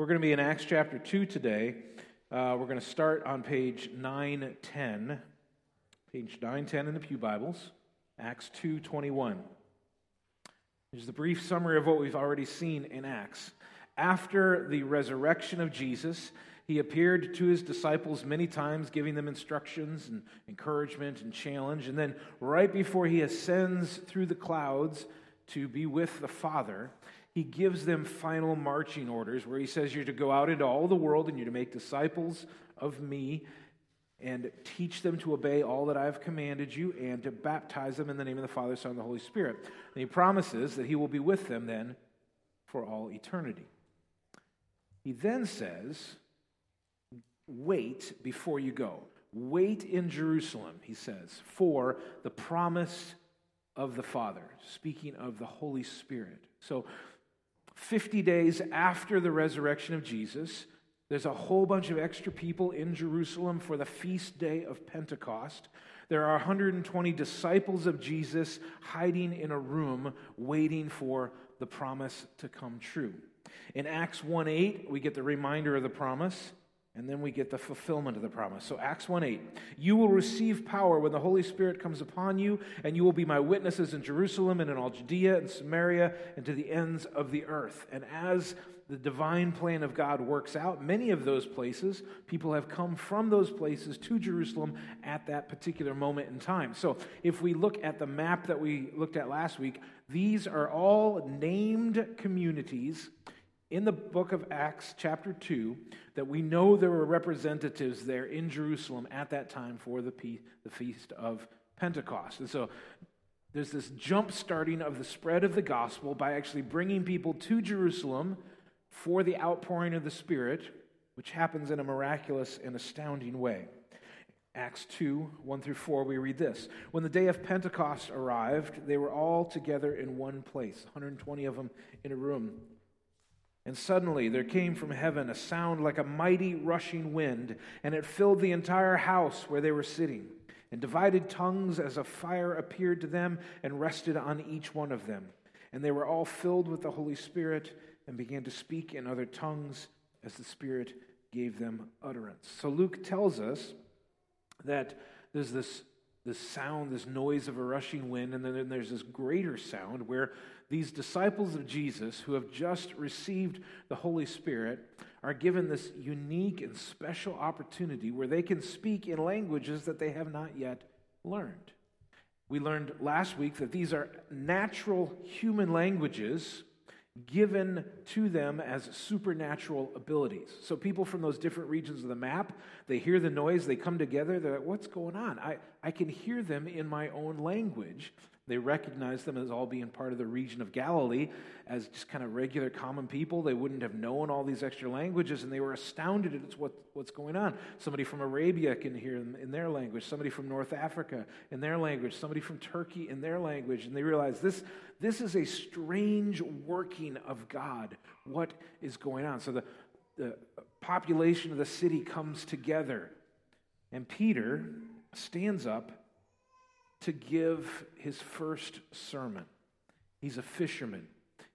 We're going to be in Acts chapter 2 today. Uh, we're going to start on page 910. Page 910 in the Pew Bibles, Acts 2:21. Here's the brief summary of what we've already seen in Acts. After the resurrection of Jesus, he appeared to his disciples many times, giving them instructions and encouragement and challenge. And then, right before he ascends through the clouds to be with the Father, he gives them final marching orders where he says, You're to go out into all the world and you're to make disciples of me and teach them to obey all that I've commanded you and to baptize them in the name of the Father, Son, and the Holy Spirit. And he promises that he will be with them then for all eternity. He then says, Wait before you go. Wait in Jerusalem, he says, for the promise of the Father, speaking of the Holy Spirit. So 50 days after the resurrection of Jesus, there's a whole bunch of extra people in Jerusalem for the feast day of Pentecost. There are 120 disciples of Jesus hiding in a room waiting for the promise to come true. In Acts 1 8, we get the reminder of the promise. And then we get the fulfillment of the promise. So, Acts 1 8, you will receive power when the Holy Spirit comes upon you, and you will be my witnesses in Jerusalem and in all Judea and Samaria and to the ends of the earth. And as the divine plan of God works out, many of those places, people have come from those places to Jerusalem at that particular moment in time. So, if we look at the map that we looked at last week, these are all named communities in the book of Acts, chapter 2, that we know there were representatives there in Jerusalem at that time for the, the feast of Pentecost. And so there's this jump starting of the spread of the gospel by actually bringing people to Jerusalem for the outpouring of the Spirit, which happens in a miraculous and astounding way. Acts 2, 1 through 4, we read this. When the day of Pentecost arrived, they were all together in one place, 120 of them in a room. And suddenly there came from heaven a sound like a mighty rushing wind, and it filled the entire house where they were sitting. And divided tongues as a fire appeared to them and rested on each one of them. And they were all filled with the Holy Spirit and began to speak in other tongues as the Spirit gave them utterance. So Luke tells us that there's this, this sound, this noise of a rushing wind, and then there's this greater sound where these disciples of Jesus who have just received the Holy Spirit are given this unique and special opportunity where they can speak in languages that they have not yet learned. We learned last week that these are natural human languages given to them as supernatural abilities. So people from those different regions of the map, they hear the noise, they come together, they're like, what's going on? I, I can hear them in my own language. They recognized them as all being part of the region of Galilee as just kind of regular common people. They wouldn't have known all these extra languages, and they were astounded at what, what's going on. Somebody from Arabia can hear them in their language, somebody from North Africa in their language, somebody from Turkey in their language, and they realize this, this is a strange working of God. What is going on? So the, the population of the city comes together, and Peter stands up to give his first sermon. He's a fisherman.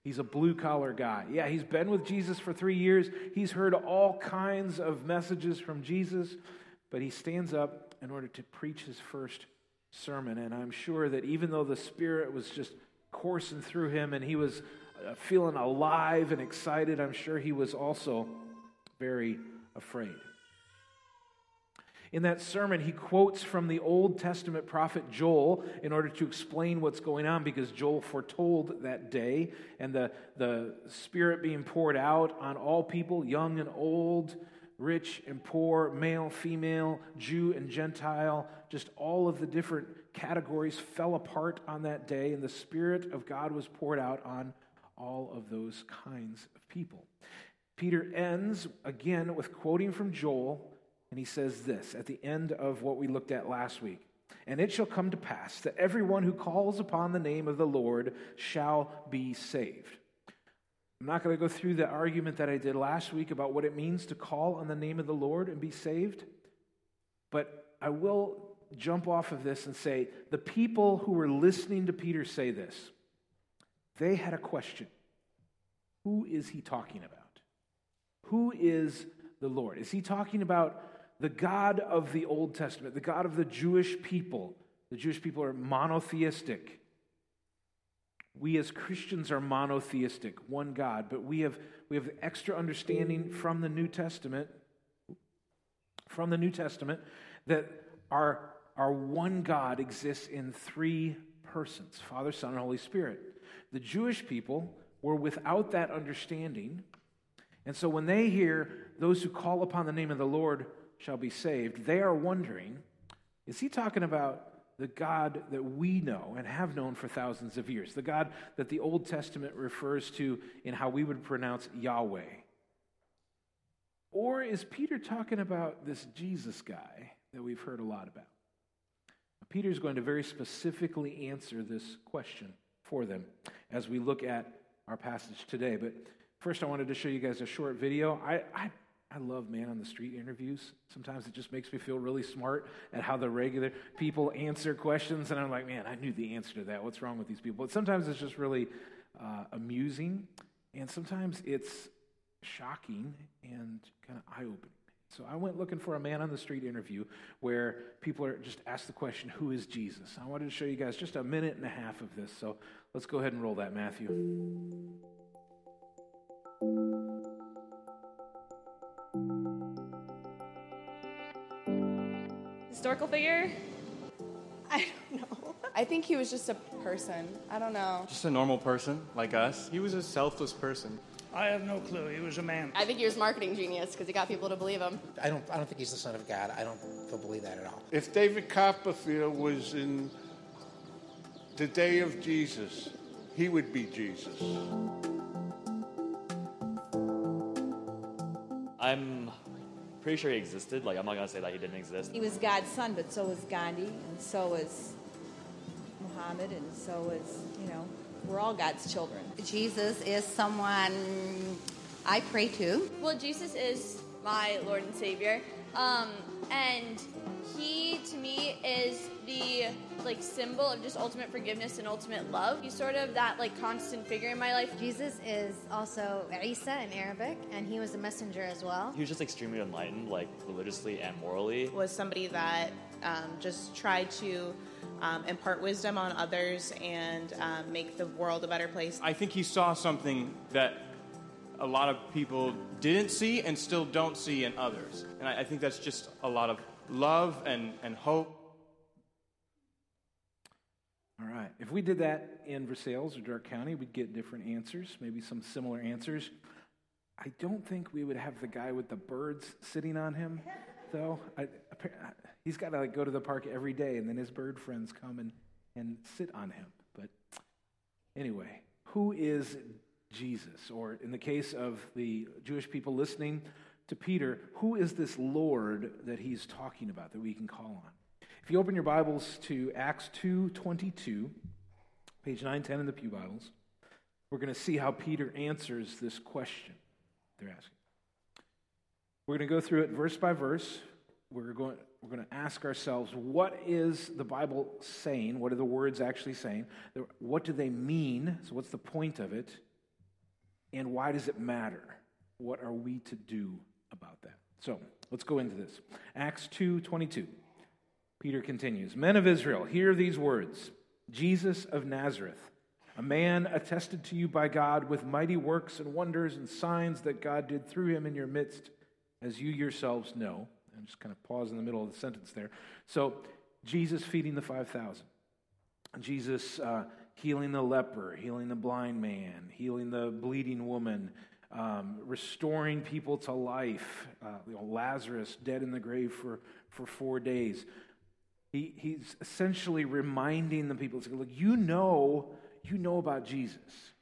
He's a blue collar guy. Yeah, he's been with Jesus for three years. He's heard all kinds of messages from Jesus, but he stands up in order to preach his first sermon. And I'm sure that even though the Spirit was just coursing through him and he was uh, feeling alive and excited, I'm sure he was also very afraid. In that sermon, he quotes from the Old Testament prophet Joel in order to explain what's going on because Joel foretold that day and the, the Spirit being poured out on all people, young and old, rich and poor, male, female, Jew and Gentile. Just all of the different categories fell apart on that day, and the Spirit of God was poured out on all of those kinds of people. Peter ends again with quoting from Joel and he says this at the end of what we looked at last week And it shall come to pass that everyone who calls upon the name of the Lord shall be saved. I'm not going to go through the argument that I did last week about what it means to call on the name of the Lord and be saved, but I will jump off of this and say the people who were listening to Peter say this, they had a question Who is he talking about? Who is the Lord? Is he talking about the God of the Old Testament, the God of the Jewish people? The Jewish people are monotheistic. We as Christians are monotheistic, one God, but we have, we have extra understanding from the New Testament, from the New Testament, that our, our one God exists in three persons Father, Son, and Holy Spirit. The Jewish people were without that understanding. And so when they hear those who call upon the name of the Lord shall be saved, they are wondering is he talking about the God that we know and have known for thousands of years, the God that the Old Testament refers to in how we would pronounce Yahweh? Or is Peter talking about this Jesus guy that we've heard a lot about? Peter is going to very specifically answer this question for them as we look at our passage today. But first, I wanted to show you guys a short video. I, I I love man on the street interviews. Sometimes it just makes me feel really smart at how the regular people answer questions. And I'm like, man, I knew the answer to that. What's wrong with these people? But sometimes it's just really uh, amusing. And sometimes it's shocking and kind of eye opening. So I went looking for a man on the street interview where people are just asked the question, Who is Jesus? I wanted to show you guys just a minute and a half of this. So let's go ahead and roll that, Matthew. Historical figure? I don't know. I think he was just a person. I don't know. Just a normal person like us. He was a selfless person. I have no clue. He was a man. I think he was marketing genius because he got people to believe him. I don't. I don't think he's the son of God. I don't believe that at all. If David Copperfield was in the day of Jesus, he would be Jesus. Pretty sure he existed. Like, I'm not gonna say that he didn't exist. He was God's son, but so was Gandhi, and so was Muhammad, and so was, you know, we're all God's children. Jesus is someone I pray to. Well, Jesus is my Lord and Savior. Um, and he, to me, is the like symbol of just ultimate forgiveness and ultimate love. He's sort of that like constant figure in my life. Jesus is also Isa in Arabic, and he was a messenger as well. He was just extremely enlightened, like religiously and morally. Was somebody that um, just tried to um, impart wisdom on others and um, make the world a better place. I think he saw something that a lot of people didn't see and still don't see in others. And I, I think that's just a lot of love and, and hope. All right. If we did that in Versailles or Darke County, we'd get different answers, maybe some similar answers. I don't think we would have the guy with the birds sitting on him, though. I, he's got to like go to the park every day, and then his bird friends come and, and sit on him. But anyway, who is Jesus? Or in the case of the Jewish people listening to Peter, who is this Lord that he's talking about that we can call on? If you open your Bibles to Acts 2:22, page 910 in the Pew Bibles, we're going to see how Peter answers this question they're asking. We're going to go through it verse by verse. We're going, we're going to ask ourselves, what is the Bible saying? What are the words actually saying? What do they mean? So, what's the point of it? And why does it matter? What are we to do about that? So, let's go into this. Acts 2 22. Peter continues Men of Israel, hear these words Jesus of Nazareth, a man attested to you by God with mighty works and wonders and signs that God did through him in your midst, as you yourselves know. And just kind of pause in the middle of the sentence there. So, Jesus feeding the 5,000. Jesus uh, healing the leper, healing the blind man, healing the bleeding woman, um, restoring people to life. Uh, you know, Lazarus dead in the grave for, for four days. He, he's essentially reminding the people, look, you know, you know about Jesus.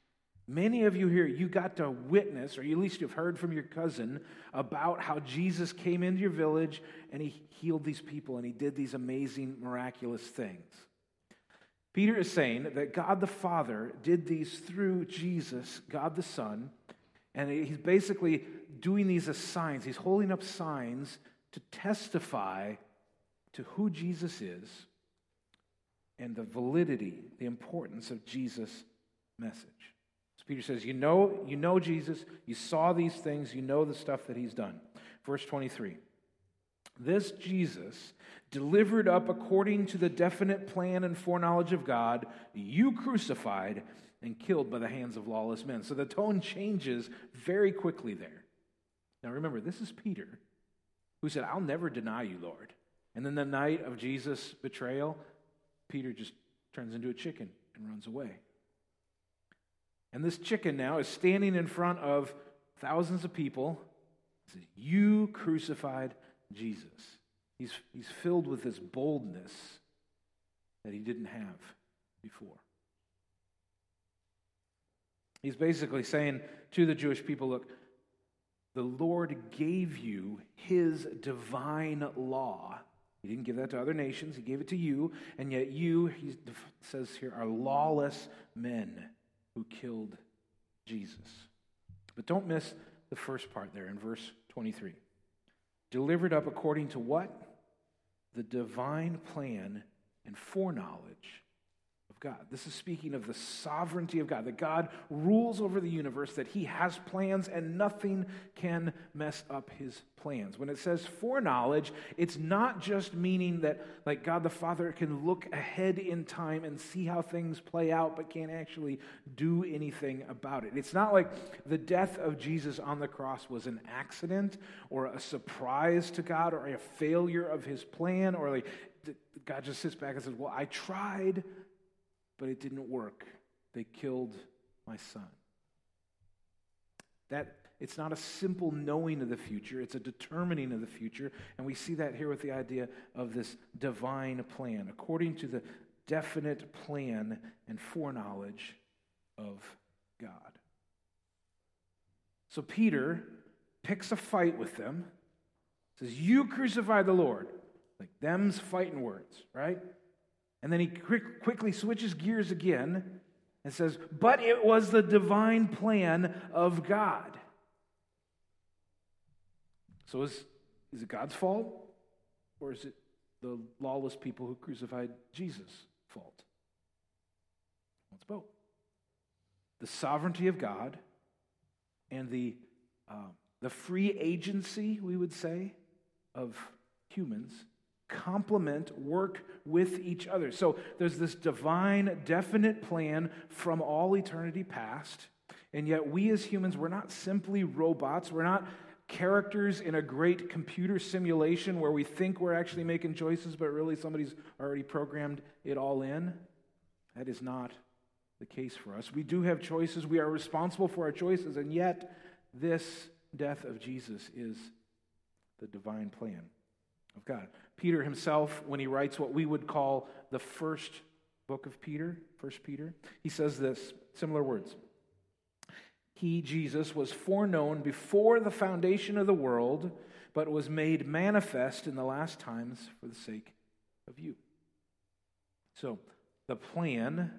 Many of you here, you got to witness, or at least you've heard from your cousin about how Jesus came into your village and he healed these people and he did these amazing, miraculous things. Peter is saying that God the Father did these through Jesus, God the Son, and he's basically doing these as signs. He's holding up signs to testify to who Jesus is and the validity, the importance of Jesus' message. So Peter says, You know, you know Jesus, you saw these things, you know the stuff that he's done. Verse 23. This Jesus, delivered up according to the definite plan and foreknowledge of God, you crucified and killed by the hands of lawless men. So the tone changes very quickly there. Now remember, this is Peter who said, I'll never deny you, Lord. And then the night of Jesus' betrayal, Peter just turns into a chicken and runs away. And this chicken now is standing in front of thousands of people. Says, you crucified Jesus. He's, he's filled with this boldness that he didn't have before. He's basically saying to the Jewish people look, the Lord gave you his divine law. He didn't give that to other nations, he gave it to you, and yet you, he says here, are lawless men who killed Jesus. But don't miss the first part there in verse 23. Delivered up according to what? The divine plan and foreknowledge God. This is speaking of the sovereignty of God, that God rules over the universe, that He has plans and nothing can mess up His plans. When it says foreknowledge, it's not just meaning that, like, God the Father can look ahead in time and see how things play out, but can't actually do anything about it. It's not like the death of Jesus on the cross was an accident or a surprise to God or a failure of His plan, or like, God just sits back and says, Well, I tried but it didn't work. They killed my son. That it's not a simple knowing of the future, it's a determining of the future. And we see that here with the idea of this divine plan, according to the definite plan and foreknowledge of God. So Peter picks a fight with them, says, You crucify the Lord. Like them's fighting words, right? And then he quick, quickly switches gears again and says, But it was the divine plan of God. So is, is it God's fault? Or is it the lawless people who crucified Jesus' fault? Well, it's both. The sovereignty of God and the, uh, the free agency, we would say, of humans complement, work with each other. So there's this divine, definite plan from all eternity past. And yet, we as humans, we're not simply robots. We're not characters in a great computer simulation where we think we're actually making choices, but really somebody's already programmed it all in. That is not the case for us. We do have choices. We are responsible for our choices. And yet, this death of Jesus is the divine plan of God. Peter himself, when he writes what we would call the first book of Peter, First Peter, he says this similar words. He, Jesus, was foreknown before the foundation of the world, but was made manifest in the last times for the sake of you. So, the plan,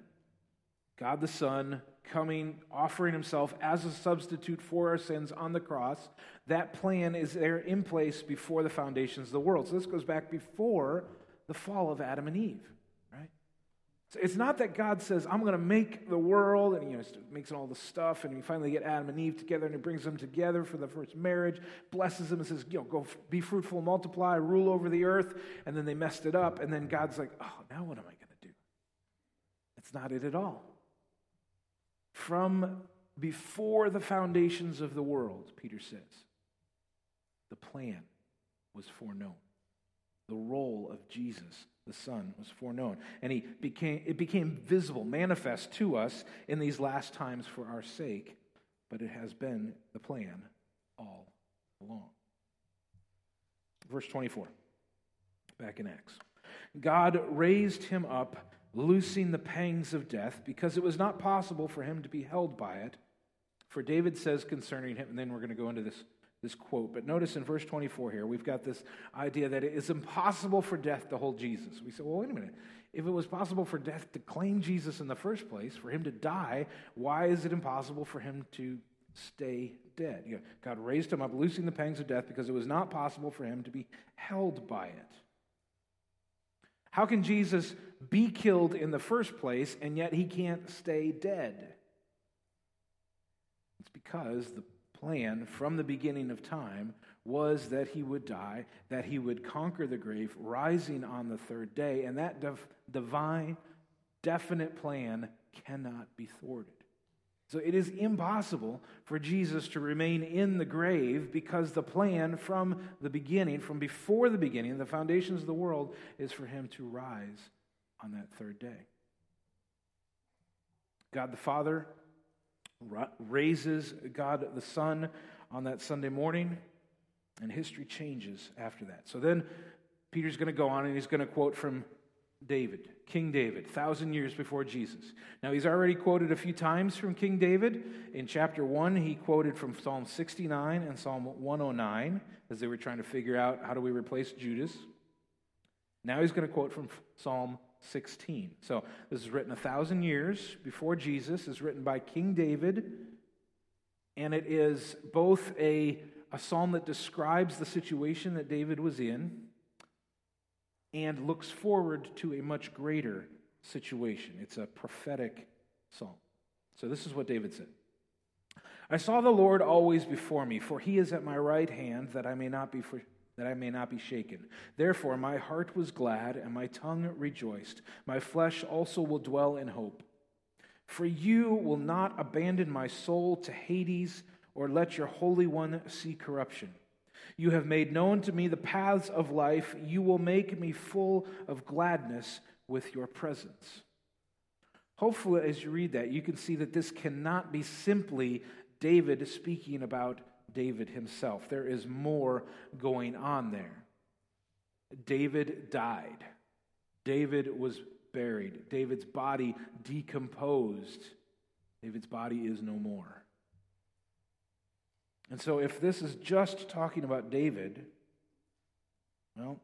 God the Son coming, offering himself as a substitute for our sins on the cross. That plan is there in place before the foundations of the world. So this goes back before the fall of Adam and Eve, right? So it's not that God says, I'm going to make the world, and you know, makes all the stuff, and we finally get Adam and Eve together, and he brings them together for the first marriage, blesses them, and says, you know, go be fruitful, multiply, rule over the earth, and then they messed it up, and then God's like, oh, now what am I going to do? It's not it at all from before the foundations of the world, Peter says. The plan was foreknown. The role of Jesus, the Son, was foreknown. And he became, it became visible, manifest to us in these last times for our sake, but it has been the plan all along. Verse 24, back in Acts. God raised him up loosing the pangs of death, because it was not possible for him to be held by it. For David says concerning him, and then we're going to go into this, this quote, but notice in verse 24 here, we've got this idea that it is impossible for death to hold Jesus. We say, well, wait a minute. If it was possible for death to claim Jesus in the first place, for him to die, why is it impossible for him to stay dead? You know, God raised him up, loosing the pangs of death, because it was not possible for him to be held by it. How can Jesus be killed in the first place and yet he can't stay dead? It's because the plan from the beginning of time was that he would die, that he would conquer the grave, rising on the third day, and that div- divine, definite plan cannot be thwarted. So it is impossible for Jesus to remain in the grave because the plan from the beginning, from before the beginning, the foundations of the world, is for him to rise on that third day. God the Father raises God the Son on that Sunday morning, and history changes after that. So then Peter's going to go on and he's going to quote from David, King David, thousand years before Jesus. Now, he's already quoted a few times from King David. In chapter 1, he quoted from Psalm 69 and Psalm 109 as they were trying to figure out how do we replace Judas. Now he's going to quote from Psalm 16. So, this is written a thousand years before Jesus, is written by King David, and it is both a, a psalm that describes the situation that David was in and looks forward to a much greater situation. It's a prophetic psalm. So, this is what David said I saw the Lord always before me, for he is at my right hand, that I may not be for, that I may not be shaken. Therefore, my heart was glad, and my tongue rejoiced. My flesh also will dwell in hope. For you will not abandon my soul to Hades, or let your Holy One see corruption. You have made known to me the paths of life. You will make me full of gladness with your presence. Hopefully, as you read that, you can see that this cannot be simply David speaking about David himself. There is more going on there. David died, David was buried, David's body decomposed. David's body is no more. And so, if this is just talking about David, well,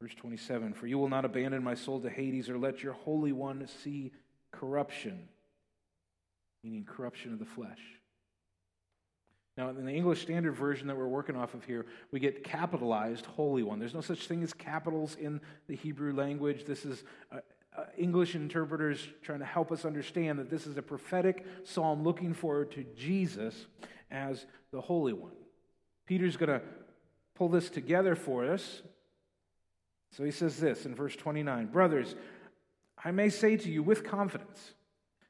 verse 27 For you will not abandon my soul to Hades or let your Holy One see corruption, meaning corruption of the flesh. Now, in the English Standard Version that we're working off of here, we get capitalized Holy One. There's no such thing as capitals in the Hebrew language. This is uh, uh, English interpreters trying to help us understand that this is a prophetic psalm looking forward to Jesus as the Holy One. Peter's going to pull this together for us. So he says this in verse 29 Brothers, I may say to you with confidence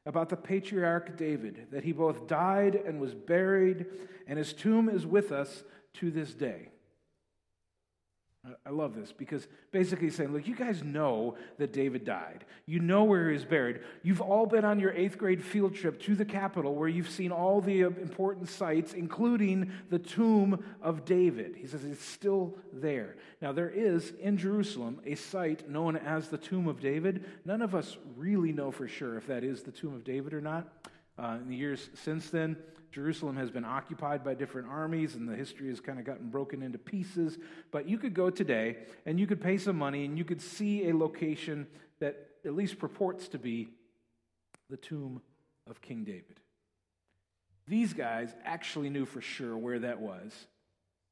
about the patriarch David that he both died and was buried, and his tomb is with us to this day. I love this because basically he's saying, look, you guys know that David died. You know where he was buried. You've all been on your eighth grade field trip to the Capitol where you've seen all the important sites, including the tomb of David. He says it's still there. Now, there is in Jerusalem a site known as the tomb of David. None of us really know for sure if that is the tomb of David or not. Uh, in the years since then, Jerusalem has been occupied by different armies, and the history has kind of gotten broken into pieces. But you could go today and you could pay some money and you could see a location that at least purports to be the tomb of King David. These guys actually knew for sure where that was.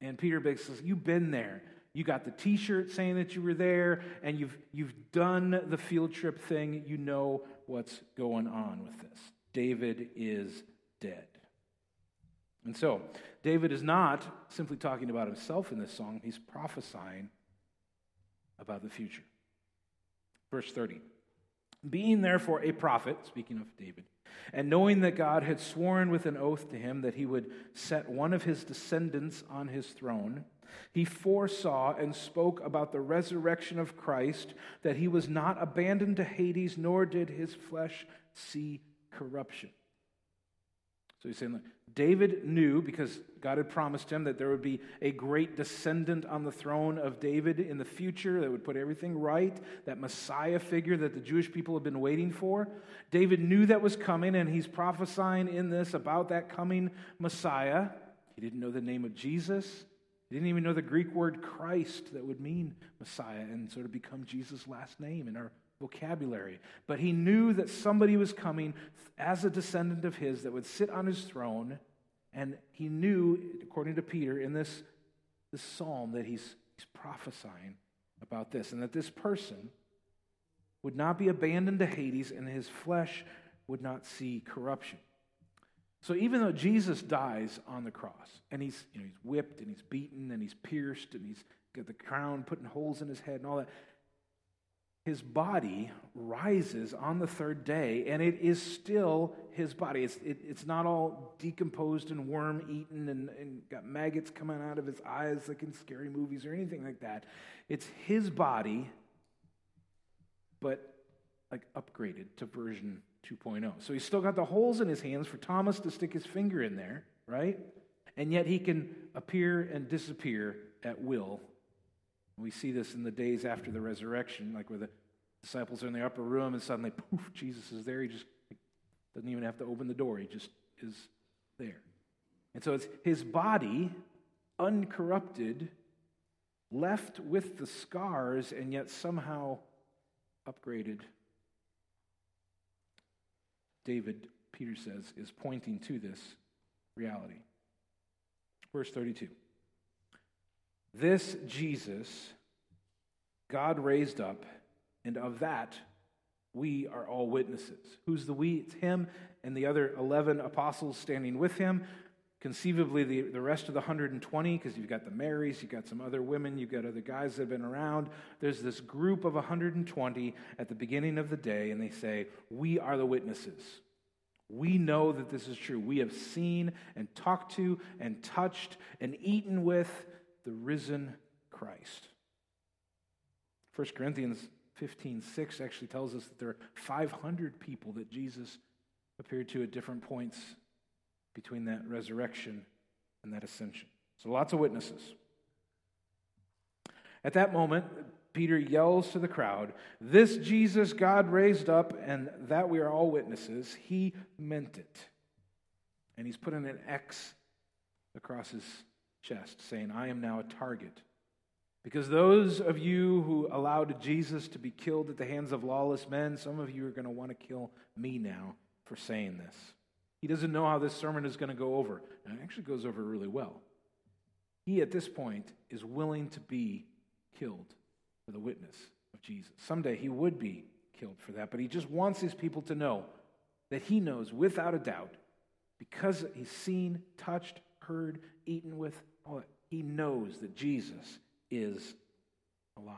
And Peter Biggs says, You've been there. You got the t shirt saying that you were there, and you've, you've done the field trip thing. You know what's going on with this. David is dead. And so, David is not simply talking about himself in this song, he's prophesying about the future. Verse 30. Being therefore a prophet, speaking of David, and knowing that God had sworn with an oath to him that he would set one of his descendants on his throne, he foresaw and spoke about the resurrection of Christ, that he was not abandoned to Hades, nor did his flesh see corruption. So he's saying, David knew, because God had promised him, that there would be a great descendant on the throne of David in the future that would put everything right, that Messiah figure that the Jewish people have been waiting for. David knew that was coming, and he's prophesying in this about that coming Messiah. He didn't know the name of Jesus. He didn't even know the Greek word Christ that would mean Messiah and sort of become Jesus' last name in our vocabulary. But he knew that somebody was coming as a descendant of his that would sit on his throne. And he knew, according to Peter, in this, this psalm, that he's, he's prophesying about this, and that this person would not be abandoned to Hades, and his flesh would not see corruption. So even though Jesus dies on the cross, and he's, you know, he's whipped and he's beaten and he's pierced and he's got the crown putting holes in his head and all that, his body rises on the third day, and it is still his body. It's, it, it's not all decomposed and worm eaten and, and got maggots coming out of his eyes like in scary movies or anything like that. It's his body, but like upgraded to version 2.0. So he's still got the holes in his hands for Thomas to stick his finger in there, right? And yet he can appear and disappear at will. We see this in the days after the resurrection, like where the disciples are in the upper room and suddenly, poof, Jesus is there. He just doesn't even have to open the door, he just is there. And so it's his body, uncorrupted, left with the scars, and yet somehow upgraded David, Peter says, is pointing to this reality. Verse 32. This Jesus God raised up, and of that we are all witnesses. Who's the we? It's him and the other 11 apostles standing with him. Conceivably, the, the rest of the 120, because you've got the Marys, you've got some other women, you've got other guys that have been around. There's this group of 120 at the beginning of the day, and they say, We are the witnesses. We know that this is true. We have seen and talked to and touched and eaten with the risen Christ. 1 Corinthians 15 6 actually tells us that there are 500 people that Jesus appeared to at different points between that resurrection and that ascension. So lots of witnesses. At that moment, Peter yells to the crowd, This Jesus God raised up, and that we are all witnesses, he meant it. And he's putting an X across his chest, saying, I am now a target. Because those of you who allowed Jesus to be killed at the hands of lawless men, some of you are going to want to kill me now for saying this. He doesn't know how this sermon is going to go over. And it actually goes over really well. He, at this point, is willing to be killed for the witness of Jesus. Someday he would be killed for that, but he just wants his people to know that he knows without a doubt, because he's seen, touched, heard, eaten with, all he knows that Jesus is alive.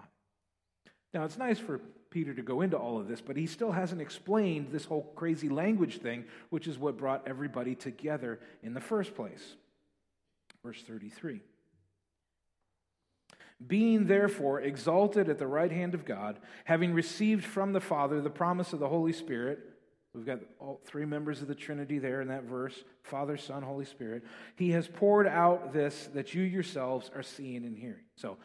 Now, it's nice for Peter to go into all of this, but he still hasn't explained this whole crazy language thing, which is what brought everybody together in the first place. Verse 33. Being therefore exalted at the right hand of God, having received from the Father the promise of the Holy Spirit, we've got all three members of the Trinity there in that verse Father, Son, Holy Spirit. He has poured out this that you yourselves are seeing and hearing. So,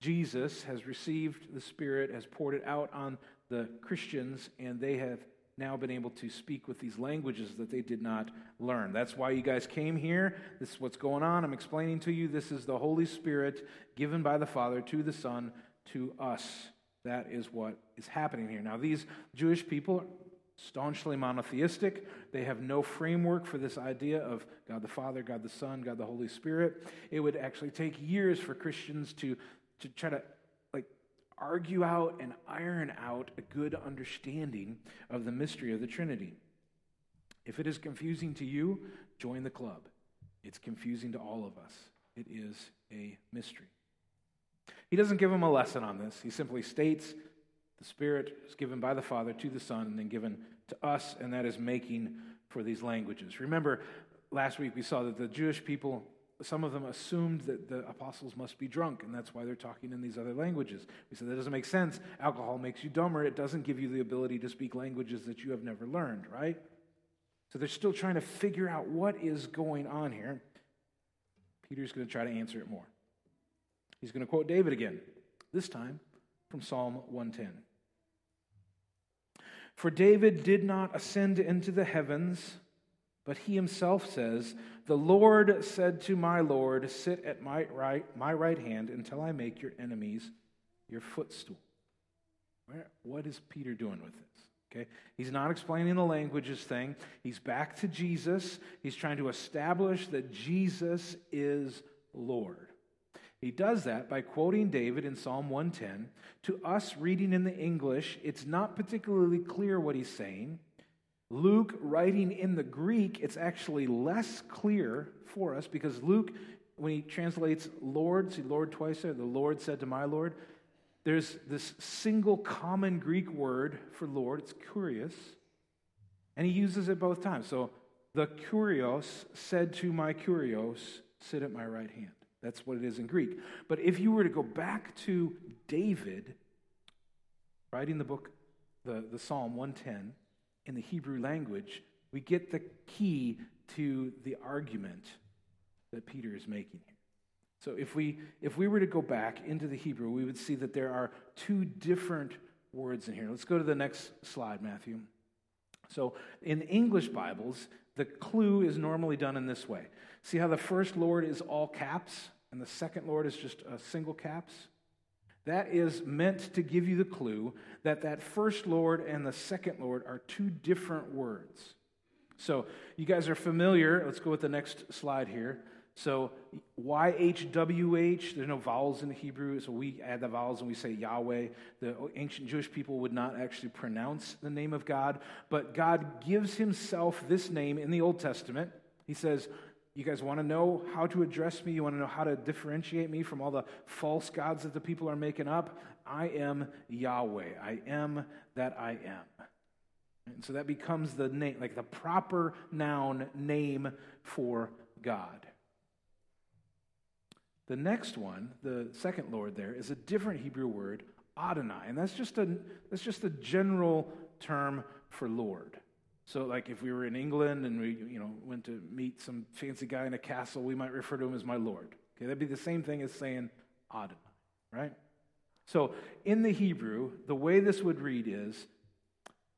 Jesus has received the Spirit, has poured it out on the Christians, and they have now been able to speak with these languages that they did not learn. That's why you guys came here. This is what's going on. I'm explaining to you. This is the Holy Spirit given by the Father to the Son to us. That is what is happening here. Now, these Jewish people staunchly monotheistic. They have no framework for this idea of God the Father, God the Son, God the Holy Spirit. It would actually take years for Christians to, to try to like argue out and iron out a good understanding of the mystery of the Trinity. If it is confusing to you, join the club. It's confusing to all of us. It is a mystery. He doesn't give them a lesson on this. He simply states the Spirit is given by the Father to the Son and then given to us, and that is making for these languages. Remember, last week we saw that the Jewish people some of them assumed that the apostles must be drunk, and that's why they're talking in these other languages. We said that doesn't make sense. Alcohol makes you dumber. It doesn't give you the ability to speak languages that you have never learned, right? So they're still trying to figure out what is going on here. Peter's going to try to answer it more. He's going to quote David again, this time from Psalm 110. For David did not ascend into the heavens but he himself says, The Lord said to my Lord, Sit at my right, my right hand until I make your enemies your footstool. Where, what is Peter doing with this? Okay? He's not explaining the languages thing. He's back to Jesus. He's trying to establish that Jesus is Lord. He does that by quoting David in Psalm 110. To us reading in the English, it's not particularly clear what he's saying. Luke, writing in the Greek, it's actually less clear for us because Luke, when he translates Lord, see Lord twice there, the Lord said to my Lord, there's this single common Greek word for Lord. It's kurios. And he uses it both times. So the kurios said to my kurios, sit at my right hand. That's what it is in Greek. But if you were to go back to David, writing the book, the, the Psalm 110, in the Hebrew language, we get the key to the argument that Peter is making here. So if we if we were to go back into the Hebrew, we would see that there are two different words in here. Let's go to the next slide, Matthew. So in English Bibles, the clue is normally done in this way. See how the first Lord is all caps and the second Lord is just a single caps? That is meant to give you the clue that that first Lord and the second Lord are two different words. So you guys are familiar. Let's go with the next slide here. So YHWH, there's no vowels in the Hebrew, so we add the vowels and we say Yahweh. The ancient Jewish people would not actually pronounce the name of God, but God gives himself this name in the Old Testament. He says, You guys want to know how to address me? You want to know how to differentiate me from all the false gods that the people are making up? I am Yahweh. I am that I am. And so that becomes the name, like the proper noun name for God. The next one, the second Lord there, is a different Hebrew word, Adonai. And that's just a, that's just a general term for Lord. So, like if we were in England and we you know, went to meet some fancy guy in a castle, we might refer to him as my Lord. Okay, that'd be the same thing as saying Adonai, right? So, in the Hebrew, the way this would read is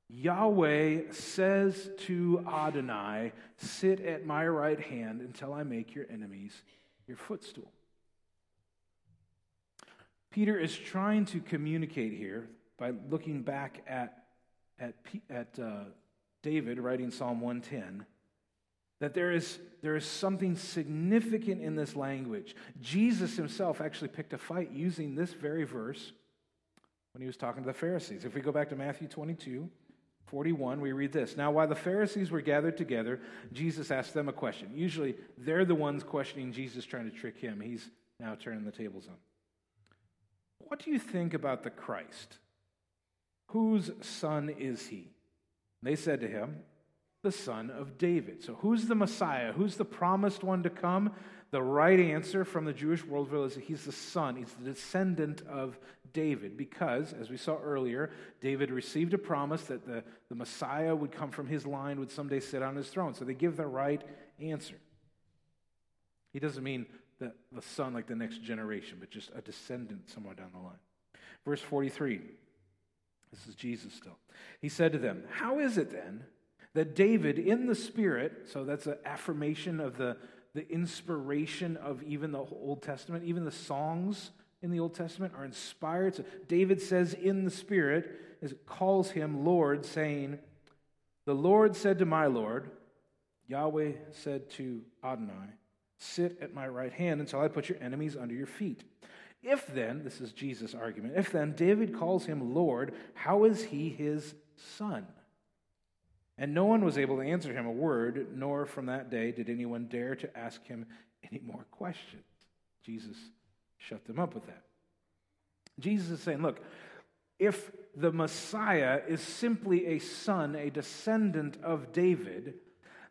Yahweh says to Adonai, Sit at my right hand until I make your enemies your footstool. Peter is trying to communicate here by looking back at, at, at uh, David writing Psalm 110 that there is, there is something significant in this language. Jesus himself actually picked a fight using this very verse when he was talking to the Pharisees. If we go back to Matthew 22, 41, we read this. Now, while the Pharisees were gathered together, Jesus asked them a question. Usually, they're the ones questioning Jesus, trying to trick him. He's now turning the tables on. What do you think about the Christ? Whose son is he? They said to him, The son of David. So, who's the Messiah? Who's the promised one to come? The right answer from the Jewish worldview is that he's the son, he's the descendant of David, because, as we saw earlier, David received a promise that the, the Messiah would come from his line, would someday sit on his throne. So they give the right answer. He doesn't mean the, the son like the next generation, but just a descendant somewhere down the line. Verse 43. This is Jesus still. He said to them, How is it then that David in the Spirit, so that's an affirmation of the, the inspiration of even the Old Testament, even the songs in the Old Testament are inspired. So David says in the Spirit, as it calls him Lord, saying, The Lord said to my Lord, Yahweh said to Adonai, Sit at my right hand until I put your enemies under your feet. If then, this is Jesus' argument, if then David calls him Lord, how is he his son? And no one was able to answer him a word, nor from that day did anyone dare to ask him any more questions. Jesus shut them up with that. Jesus is saying, look, if the Messiah is simply a son, a descendant of David,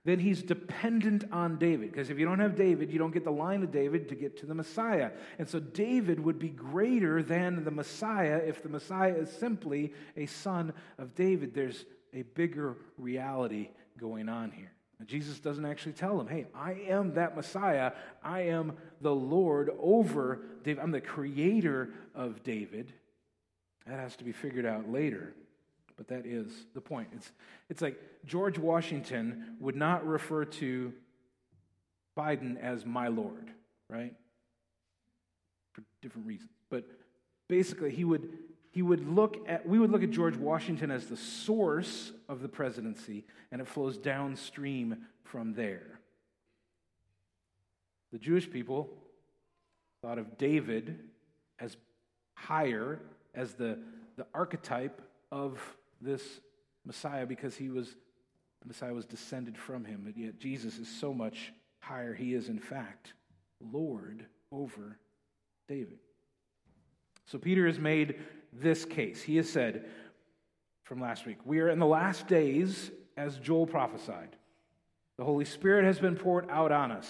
then he's dependent on David. Because if you don't have David, you don't get the line of David to get to the Messiah. And so David would be greater than the Messiah if the Messiah is simply a son of David. There's a bigger reality going on here. Jesus doesn't actually tell him, hey, I am that Messiah. I am the Lord over David. I'm the creator of David. That has to be figured out later. But that is the point. It's, it's like George Washington would not refer to Biden as my Lord, right? For different reasons. But basically, he would, he would look at, we would look at George Washington as the source of the presidency, and it flows downstream from there. The Jewish people thought of David as higher, as the, the archetype of this Messiah because he was The Messiah was descended from him, but yet Jesus is so much higher. He is, in fact, Lord over David. So Peter has made this case. He has said from last week, We are in the last days, as Joel prophesied. The Holy Spirit has been poured out on us,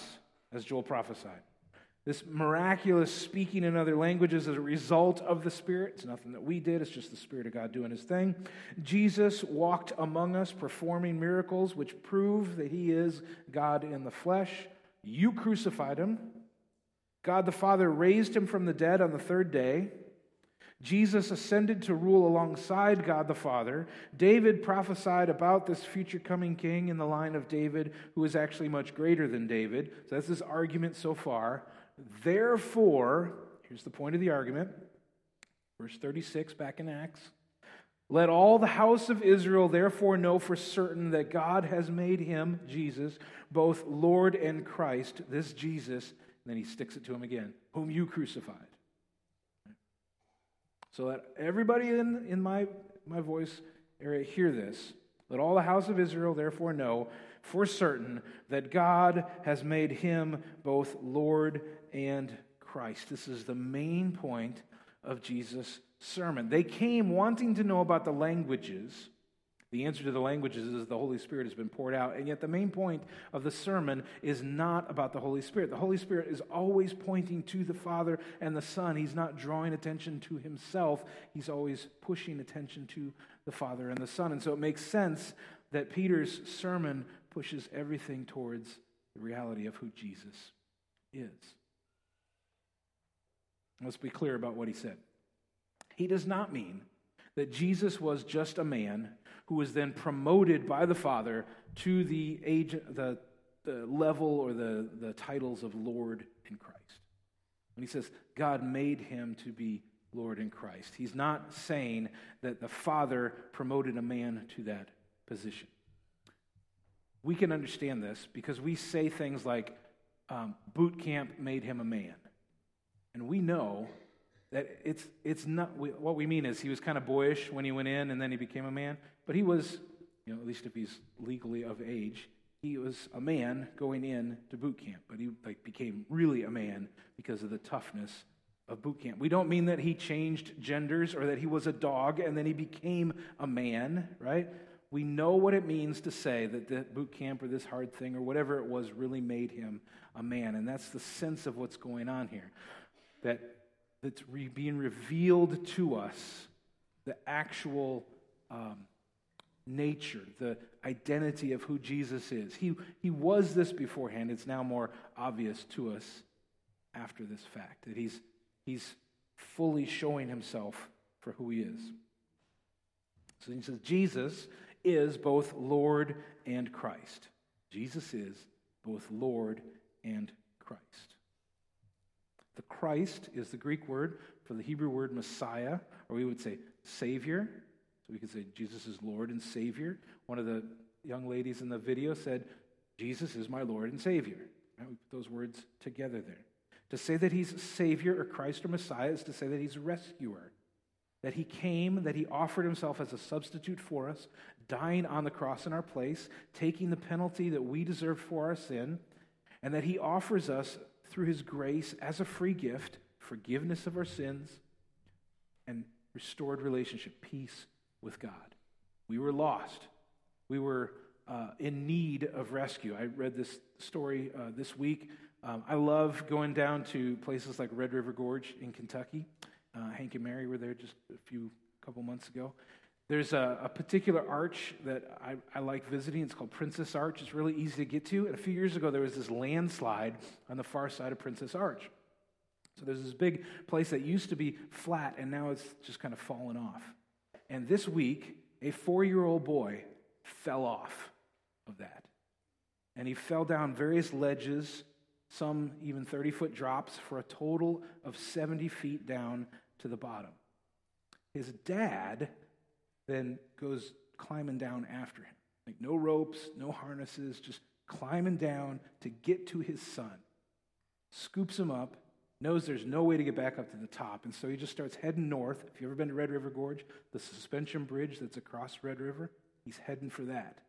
as Joel prophesied. This miraculous speaking in other languages is a result of the Spirit. It's nothing that we did, it's just the Spirit of God doing his thing. Jesus walked among us, performing miracles which prove that he is God in the flesh. You crucified him. God the Father raised him from the dead on the third day. Jesus ascended to rule alongside God the Father. David prophesied about this future coming king in the line of David, who is actually much greater than David. So that's his argument so far. Therefore, here's the point of the argument. Verse 36 back in Acts. Let all the house of Israel therefore know for certain that God has made him, Jesus, both Lord and Christ, this Jesus, and then he sticks it to him again, whom you crucified. So let everybody in, in my, my voice area hear this. Let all the house of Israel therefore know for certain that God has made him both Lord and Christ. This is the main point of Jesus' sermon. They came wanting to know about the languages the answer to the languages is the Holy Spirit has been poured out. And yet, the main point of the sermon is not about the Holy Spirit. The Holy Spirit is always pointing to the Father and the Son. He's not drawing attention to himself, he's always pushing attention to the Father and the Son. And so, it makes sense that Peter's sermon pushes everything towards the reality of who Jesus is. Let's be clear about what he said. He does not mean that Jesus was just a man who was then promoted by the Father to the, age, the, the level or the, the titles of Lord in Christ. When he says God made him to be Lord in Christ, he's not saying that the Father promoted a man to that position. We can understand this because we say things like, um, boot camp made him a man. And we know that it's, it's not, what we mean is he was kind of boyish when he went in and then he became a man. But he was, you know, at least if he's legally of age, he was a man going in to boot camp. But he like, became really a man because of the toughness of boot camp. We don't mean that he changed genders or that he was a dog and then he became a man, right? We know what it means to say that the boot camp or this hard thing or whatever it was really made him a man. And that's the sense of what's going on here. That that's re- being revealed to us the actual um, nature, the identity of who Jesus is. He, he was this beforehand. It's now more obvious to us after this fact that he's, he's fully showing himself for who he is. So he says, Jesus is both Lord and Christ. Jesus is both Lord and Christ. The Christ is the Greek word for the Hebrew word Messiah, or we would say Savior. So we could say Jesus is Lord and Savior. One of the young ladies in the video said, Jesus is my Lord and Savior. Right? We put those words together there. To say that he's Savior or Christ or Messiah is to say that he's rescuer. That he came, that he offered himself as a substitute for us, dying on the cross in our place, taking the penalty that we deserved for our sin, and that he offers us through his grace as a free gift forgiveness of our sins and restored relationship, peace with God. We were lost. We were uh, in need of rescue. I read this story uh, this week. Um, I love going down to places like Red River Gorge in Kentucky. Uh, Hank and Mary were there just a few couple months ago. There's a, a particular arch that I, I, like visiting. It's called Princess Arch. It's really easy to get to. And a few years ago, there was this landslide on the far side of Princess Arch. So there's this big place that used to be flat, and now it's just kind of fallen off. And this week, a four year old boy fell off of that. And he fell down various ledges, some even 30 foot drops, for a total of 70 feet down to the bottom. His dad then goes climbing down after him. Like no ropes, no harnesses, just climbing down to get to his son. Scoops him up, knows there's no way to get back up to the top, and so he just starts heading north. If you've ever been to Red River Gorge, the suspension bridge that's across Red River, he's heading for that.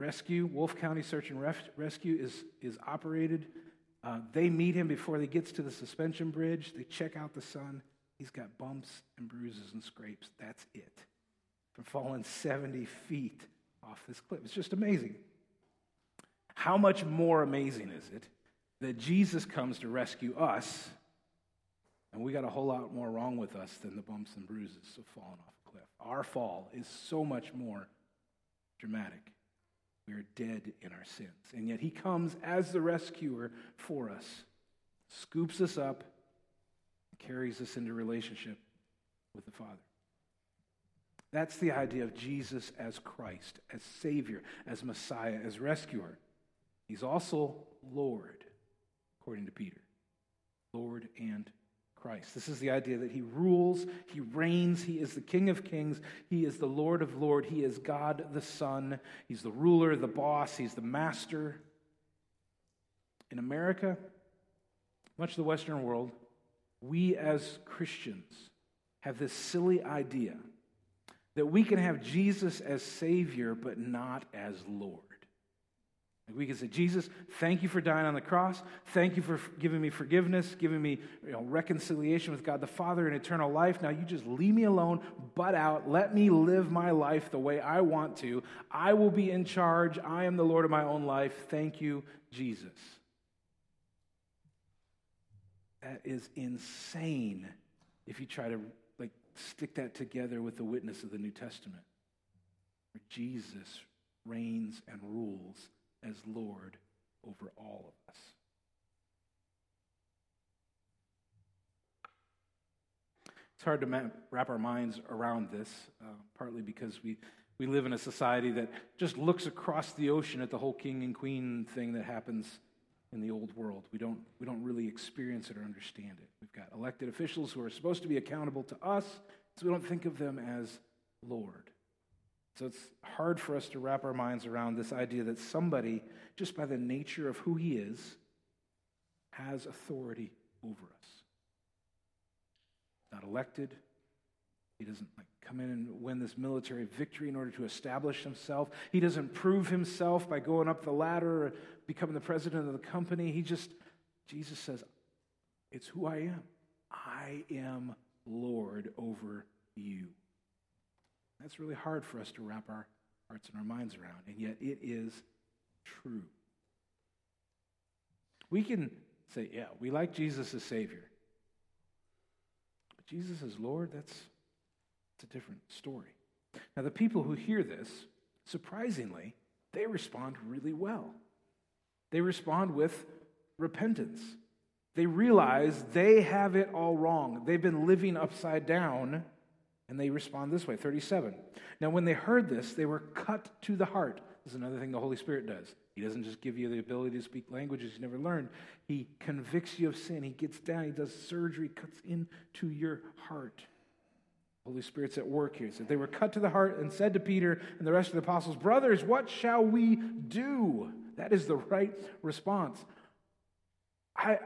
rescue, Wolfe County Search and Ref- Rescue, is, is operated. Uh, they meet him before he gets to the suspension bridge. They check out the son. He's got bumps and bruises and scrapes. That's it. From falling 70 feet off this cliff. It's just amazing. How much more amazing is it that Jesus comes to rescue us, and we got a whole lot more wrong with us than the bumps and bruises of falling off a cliff? Our fall is so much more dramatic. We are dead in our sins. And yet he comes as the rescuer for us, scoops us up, carries us into relationship with the Father. That's the idea of Jesus as Christ, as Savior, as Messiah, as rescuer. He's also Lord, according to Peter. Lord and Christ. This is the idea that he rules, he reigns, he is the King of kings, he is the Lord of lords, he is God the Son, he's the ruler, the boss, he's the master. In America, much of the Western world, we as Christians have this silly idea that we can have Jesus as Savior, but not as Lord. We can say, Jesus, thank you for dying on the cross. Thank you for giving me forgiveness, giving me you know, reconciliation with God the Father and eternal life. Now you just leave me alone, butt out. Let me live my life the way I want to. I will be in charge. I am the Lord of my own life. Thank you, Jesus. That is insane if you try to like stick that together with the witness of the New Testament. Where Jesus reigns and rules as Lord over all of us. It's hard to wrap our minds around this, uh, partly because we, we live in a society that just looks across the ocean at the whole king and queen thing that happens in the old world. We don't, we don't really experience it or understand it. We've got elected officials who are supposed to be accountable to us, so we don't think of them as Lord. So it's hard for us to wrap our minds around this idea that somebody, just by the nature of who he is, has authority over us. Not elected. He doesn't like come in and win this military victory in order to establish himself. He doesn't prove himself by going up the ladder becoming the president of the company. He just Jesus says, "It's who I am. I am Lord over you." That's really hard for us to wrap our hearts and our minds around, and yet it is true. We can say, yeah, we like Jesus as Savior. But Jesus as Lord, that's, that's a different story. Now, the people who hear this, surprisingly, they respond really well. They respond with repentance. They realize they have it all wrong. They've been living upside down and they respond this way 37. Now, when they heard this, they were cut to the heart. This is another thing the Holy Spirit does. He doesn't just give you the ability to speak languages you never learned, He convicts you of sin. He gets down, He does surgery, cuts into your heart. Holy Spirit's at work here. So they were cut to the heart and said to Peter and the rest of the apostles, Brothers, what shall we do? That is the right response. I,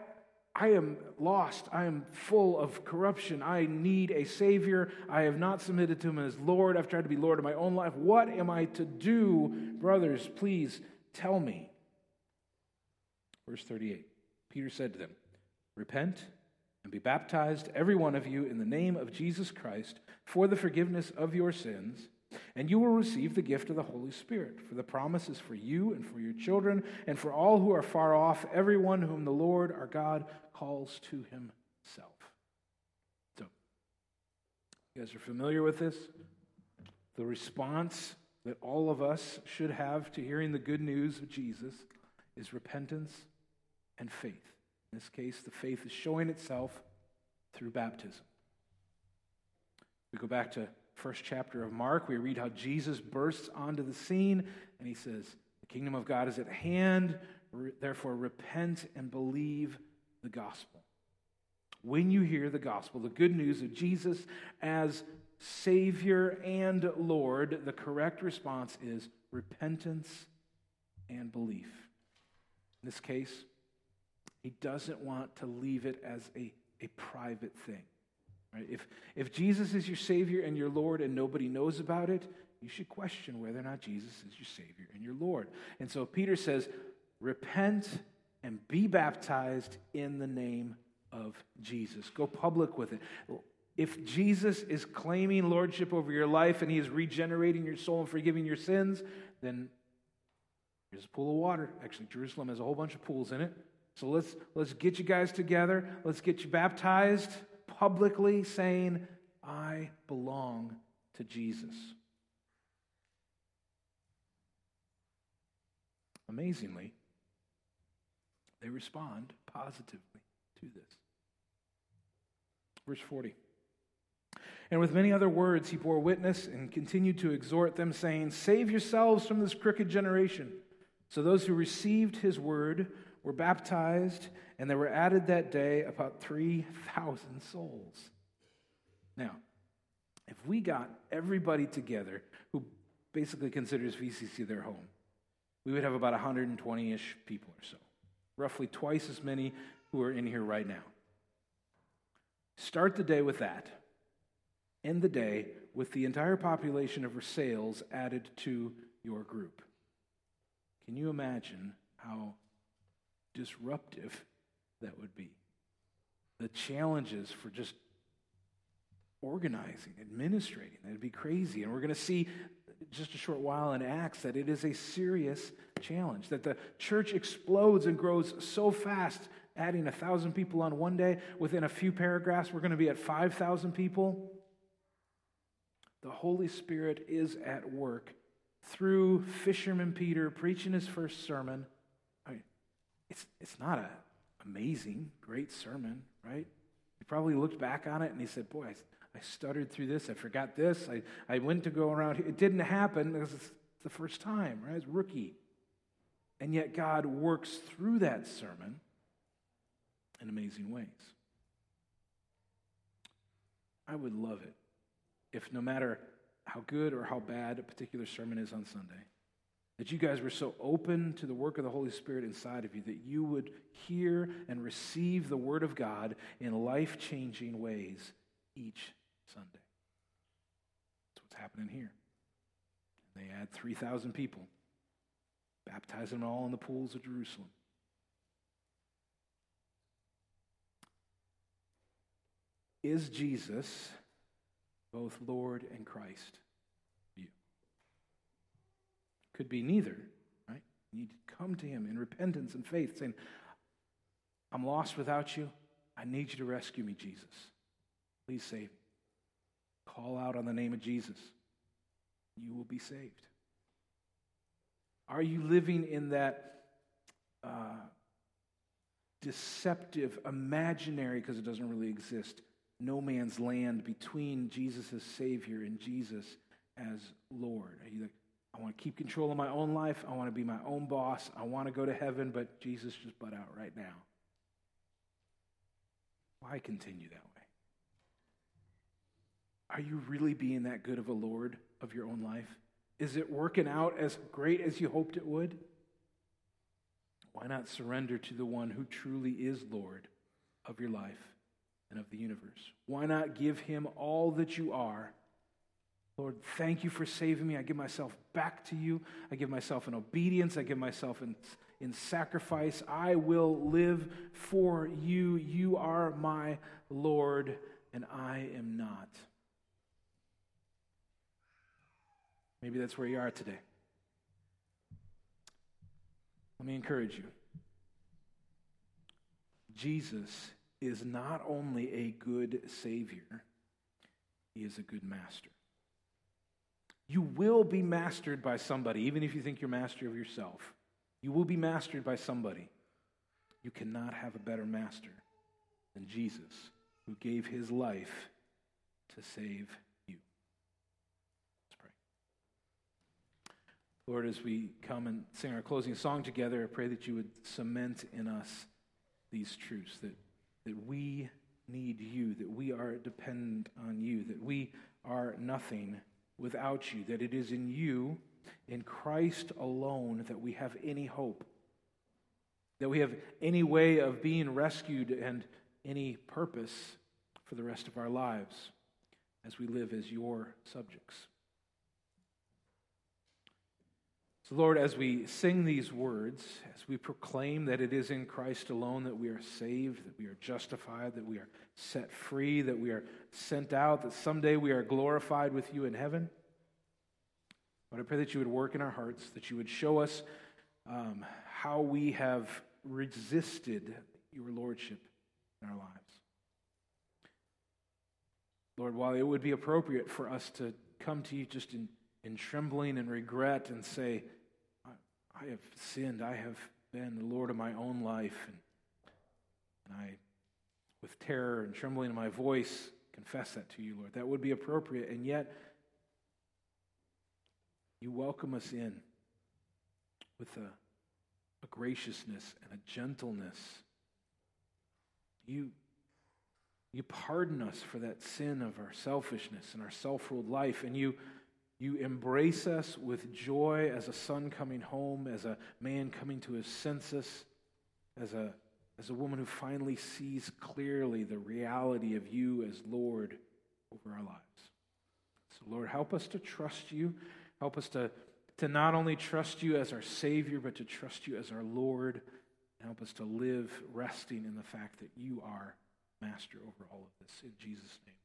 I am lost. I am full of corruption. I need a Savior. I have not submitted to Him as Lord. I've tried to be Lord of my own life. What am I to do? Brothers, please tell me. Verse 38 Peter said to them, Repent and be baptized, every one of you, in the name of Jesus Christ for the forgiveness of your sins and you will receive the gift of the Holy Spirit. For the promise is for you and for your children and for all who are far off, everyone whom the Lord our God calls to himself. So, you guys are familiar with this? The response that all of us should have to hearing the good news of Jesus is repentance and faith. In this case, the faith is showing itself through baptism. We go back to first chapter of Mark, we read how Jesus bursts onto the scene and he says, The kingdom of God is at hand, therefore repent and believe the gospel. When you hear the gospel, the good news of Jesus as Savior and Lord, the correct response is repentance and belief. In this case, he doesn't want to leave it as a, a private thing. Right? If, if Jesus is your Savior and your Lord and nobody knows about it, you should question whether or not Jesus is your Savior and your Lord. And so Peter says, repent and be baptized in the name of Jesus. Go public with it. If Jesus is claiming lordship over your life and he is regenerating your soul and forgiving your sins, then here's a pool of water. Actually, Jerusalem has a whole bunch of pools in it. So let's, let's get you guys together. Let's get you baptized publicly, saying, I belong to Jesus. Amazingly, they respond positively to this. Verse 40. And with many other words, he bore witness and continued to exhort them, saying, Save yourselves from this crooked generation. So those who received his word were baptized, and there were added that day about 3,000 souls. Now, if we got everybody together who basically considers VCC their home, we would have about 120 ish people or so, roughly twice as many who are in here right now. Start the day with that. End the day with the entire population of Versailles added to your group. Can you imagine how disruptive that would be? The challenges for just organizing, administrating, that'd be crazy. And we're going to see just a short while in Acts that it is a serious challenge, that the church explodes and grows so fast, adding a thousand people on one day. Within a few paragraphs, we're going to be at 5,000 people. The Holy Spirit is at work through fisherman Peter preaching his first sermon. It's, it's not an amazing, great sermon, right? He probably looked back on it and he said, Boy, I, I stuttered through this. I forgot this. I, I went to go around. It didn't happen because it's the first time, right? It's rookie. And yet God works through that sermon in amazing ways. I would love it if no matter how good or how bad a particular sermon is on Sunday, that you guys were so open to the work of the Holy Spirit inside of you that you would hear and receive the Word of God in life changing ways each Sunday. That's what's happening here. They add 3,000 people, baptizing them all in the pools of Jerusalem. Is Jesus both Lord and Christ? Could be neither, right? You need to come to Him in repentance and faith, saying, I'm lost without you. I need you to rescue me, Jesus. Please save me. Call out on the name of Jesus. You will be saved. Are you living in that uh, deceptive, imaginary, because it doesn't really exist, no man's land between Jesus as Savior and Jesus as Lord? Are you like, I want to keep control of my own life. I want to be my own boss. I want to go to heaven, but Jesus just butt out right now. Why continue that way? Are you really being that good of a Lord of your own life? Is it working out as great as you hoped it would? Why not surrender to the one who truly is Lord of your life and of the universe? Why not give him all that you are? Lord, thank you for saving me. I give myself back to you. I give myself in obedience. I give myself in, in sacrifice. I will live for you. You are my Lord, and I am not. Maybe that's where you are today. Let me encourage you. Jesus is not only a good Savior, He is a good master. You will be mastered by somebody, even if you think you're master of yourself. You will be mastered by somebody. You cannot have a better master than Jesus, who gave his life to save you. Let's pray. Lord, as we come and sing our closing song together, I pray that you would cement in us these truths that, that we need you, that we are dependent on you, that we are nothing without you, that it is in you, in Christ alone, that we have any hope, that we have any way of being rescued and any purpose for the rest of our lives as we live as your subjects. So, Lord, as we sing these words, as we proclaim that it is in Christ alone that we are saved, that we are justified, that we are set free, that we are sent out, that someday we are glorified with you in heaven, Lord, I pray that you would work in our hearts, that you would show us um, how we have resisted your lordship in our lives. Lord, while it would be appropriate for us to come to you just in, in trembling and regret and say, I have sinned, I have been the Lord of my own life, and, and I, with terror and trembling in my voice, confess that to you, Lord. That would be appropriate, and yet you welcome us in with a, a graciousness and a gentleness. You you pardon us for that sin of our selfishness and our self ruled life, and you, you embrace us with joy as a son coming home, as a man coming to his senses, as a, as a woman who finally sees clearly the reality of you as Lord over our lives. So, Lord, help us to trust you. Help us to, to not only trust you as our Savior, but to trust you as our Lord. Help us to live resting in the fact that you are master over all of this. In Jesus' name.